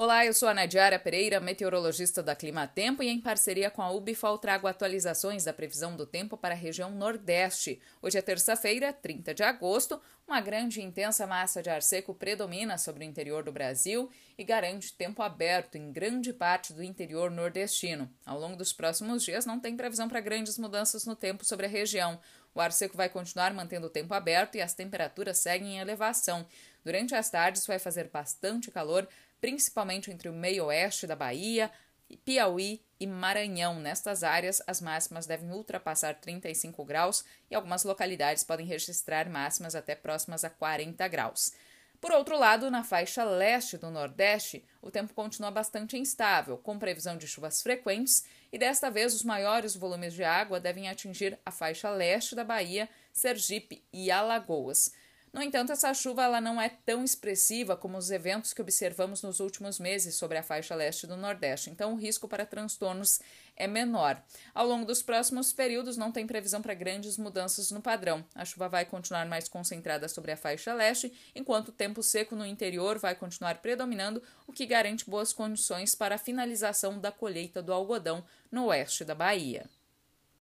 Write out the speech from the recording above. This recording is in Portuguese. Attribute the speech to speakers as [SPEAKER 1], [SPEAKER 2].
[SPEAKER 1] Olá, eu sou a Nadiara Pereira, meteorologista da Clima Tempo e em parceria com a Ubifol trago atualizações da previsão do tempo para a região Nordeste. Hoje é terça-feira, 30 de agosto. Uma grande e intensa massa de ar seco predomina sobre o interior do Brasil e garante tempo aberto em grande parte do interior nordestino. Ao longo dos próximos dias não tem previsão para grandes mudanças no tempo sobre a região. O ar seco vai continuar mantendo o tempo aberto e as temperaturas seguem em elevação. Durante as tardes vai fazer bastante calor, principalmente entre o meio-oeste da Bahia, Piauí e Maranhão. Nestas áreas, as máximas devem ultrapassar 35 graus e algumas localidades podem registrar máximas até próximas a 40 graus. Por outro lado, na faixa leste do Nordeste, o tempo continua bastante instável, com previsão de chuvas frequentes, e desta vez os maiores volumes de água devem atingir a faixa leste da Bahia, Sergipe e Alagoas. No entanto, essa chuva ela não é tão expressiva como os eventos que observamos nos últimos meses sobre a faixa leste do Nordeste, então o risco para transtornos é menor. Ao longo dos próximos períodos, não tem previsão para grandes mudanças no padrão. A chuva vai continuar mais concentrada sobre a faixa leste, enquanto o tempo seco no interior vai continuar predominando, o que garante boas condições para a finalização da colheita do algodão no oeste da Bahia.